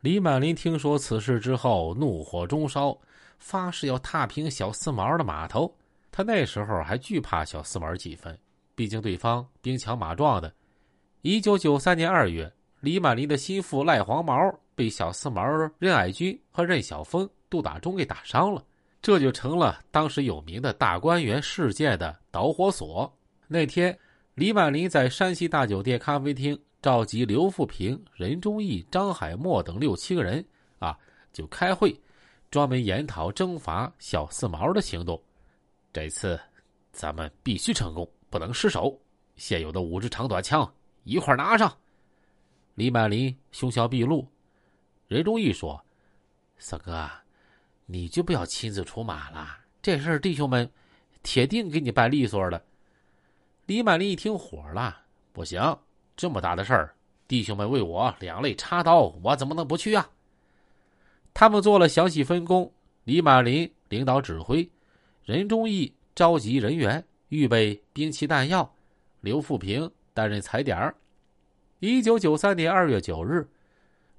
李满林听说此事之后，怒火中烧，发誓要踏平小四毛的码头。他那时候还惧怕小四毛几分，毕竟对方兵强马壮的。一九九三年二月，李满林的心腹赖黄毛被小四毛任爱军和任晓峰、杜大忠给打伤了，这就成了当时有名的大观园事件的导火索。那天，李满林在山西大酒店咖啡厅。召集刘富平、任忠义、张海默等六七个人啊，就开会，专门研讨征伐小四毛的行动。这次咱们必须成功，不能失手。现有的五支长短枪一块拿上。李满林凶相毕露。任忠义说：“四哥，你就不要亲自出马了，这事弟兄们铁定给你办利索的。”李满林一听火了，不行。这么大的事儿，弟兄们为我两肋插刀，我怎么能不去啊？他们做了详细分工，李满林领导指挥，任忠义召集人员，预备兵器弹药，刘富平担任踩点儿。一九九三年二月九日，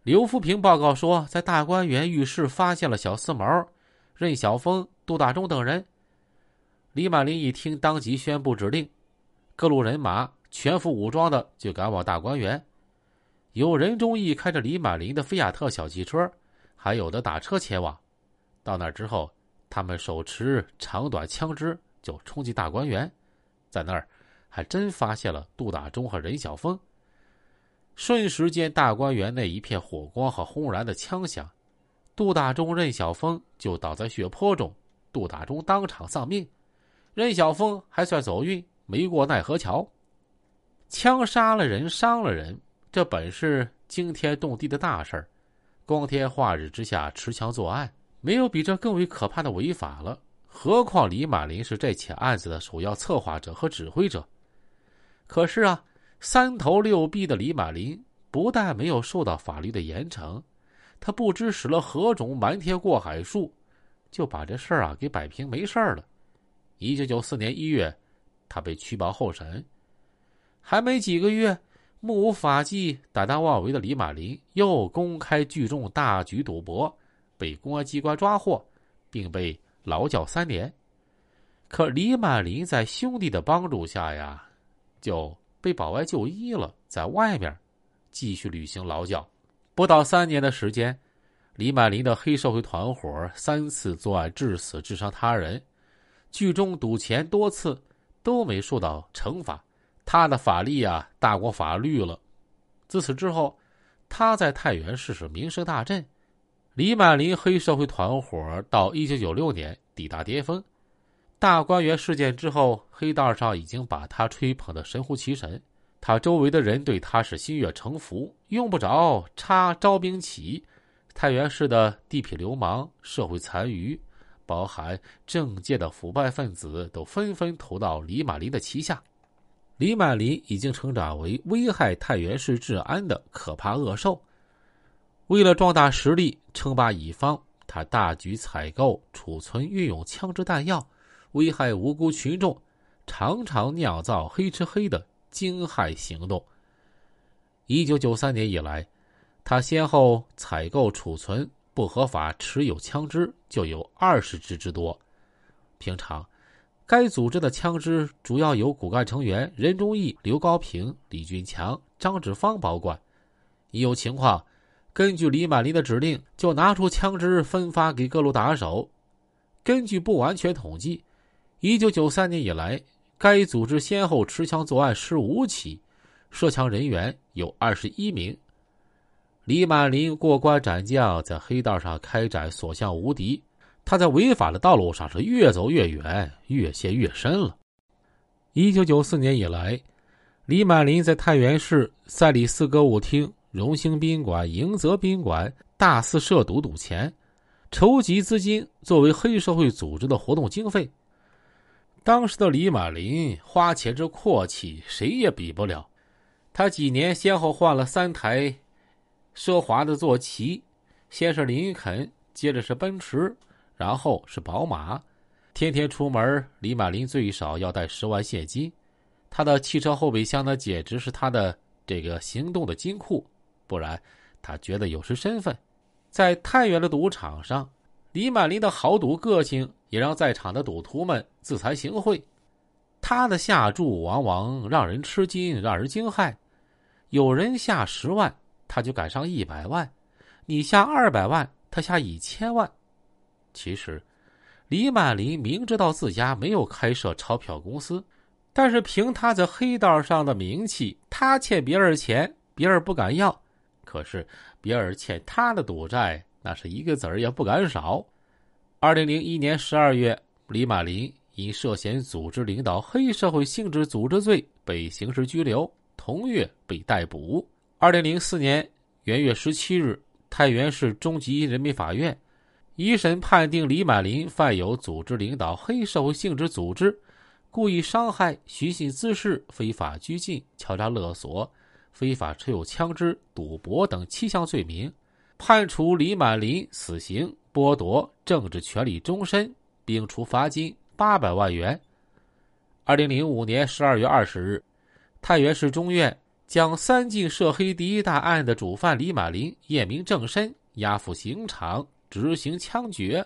刘富平报告说，在大观园浴室发现了小四毛、任晓峰、杜大忠等人。李满林一听，当即宣布指令，各路人马。全副武装的就赶往大观园，有任忠义开着李满林的菲亚特小汽车，还有的打车前往。到那之后，他们手持长短枪支就冲进大观园，在那儿还真发现了杜大忠和任晓峰。瞬时间，大观园内一片火光和轰然的枪响，杜大忠、任晓峰就倒在血泊中，杜大忠当场丧命，任晓峰还算走运，没过奈何桥。枪杀了人，伤了人，这本是惊天动地的大事儿。光天化日之下持枪作案，没有比这更为可怕的违法了。何况李满林是这起案子的首要策划者和指挥者。可是啊，三头六臂的李满林不但没有受到法律的严惩，他不知使了何种瞒天过海术，就把这事儿啊给摆平没事儿了。一九九四年一月，他被取保候审。还没几个月，目无法纪、胆大妄为的李满林又公开聚众大举赌博，被公安机关抓获，并被劳教三年。可李满林在兄弟的帮助下呀，就被保外就医了，在外面继续履行劳教。不到三年的时间，李满林的黑社会团伙三次作案致死、致伤他人，聚众赌钱多次都没受到惩罚。他的法力啊，大过法律了。自此之后，他在太原市是名声大振。李满林黑社会团伙到一九九六年抵达巅峰。大观园事件之后，黑道上已经把他吹捧的神乎其神。他周围的人对他是心悦诚服，用不着插招兵旗。太原市的地痞流氓、社会残余，包含政界的腐败分子，都纷纷投到李满林的旗下。李满林已经成长为危害太原市治安的可怕恶兽。为了壮大实力、称霸一方，他大举采购、储存、运用枪支弹药，危害无辜群众，常常酿造黑吃黑的惊骇行动。一九九三年以来，他先后采购、储存、不合法持有枪支就有二十支之多。平常。该组织的枪支主要由骨干成员任忠义、刘高平、李军强、张志芳保管。一有情况，根据李满林的指令，就拿出枪支分发给各路打手。根据不完全统计，一九九三年以来，该组织先后持枪作案十五起，涉枪人员有二十一名。李满林过关斩将，在黑道上开展所向无敌。他在违法的道路上是越走越远，越陷越深了。一九九四年以来，李满林在太原市赛里斯歌舞厅、荣兴宾馆、迎泽宾馆大肆涉赌赌钱，筹集资金作为黑社会组织的活动经费。当时的李满林花钱之阔气，谁也比不了。他几年先后换了三台奢华的坐骑，先是林肯，接着是奔驰。然后是宝马，天天出门，李满林最少要带十万现金。他的汽车后备箱呢，简直是他的这个行动的金库。不然，他觉得有失身份。在太原的赌场上，李满林的豪赌个性也让在场的赌徒们自惭形秽。他的下注往往让人吃惊，让人惊骇。有人下十万，他就敢上一百万；你下二百万，他下一千万。其实，李满林明知道自家没有开设钞票公司，但是凭他在黑道上的名气，他欠别人钱，别人不敢要；可是别人欠他的赌债，那是一个子儿也不敢少。二零零一年十二月，李满林因涉嫌组织领导黑社会性质组织罪被刑事拘留，同月被逮捕。二零零四年元月十七日，太原市中级人民法院。一审判定李满林犯有组织领导黑社会性质组织、故意伤害、寻衅滋事、非法拘禁、敲诈勒索、非法持有枪支、赌博等七项罪名，判处李满林死刑，剥夺政治权利终身，并处罚金八百万元。二零零五年十二月二十日，太原市中院将三晋涉黑第一大案的主犯李马林验明正身，押赴刑场。执行枪决。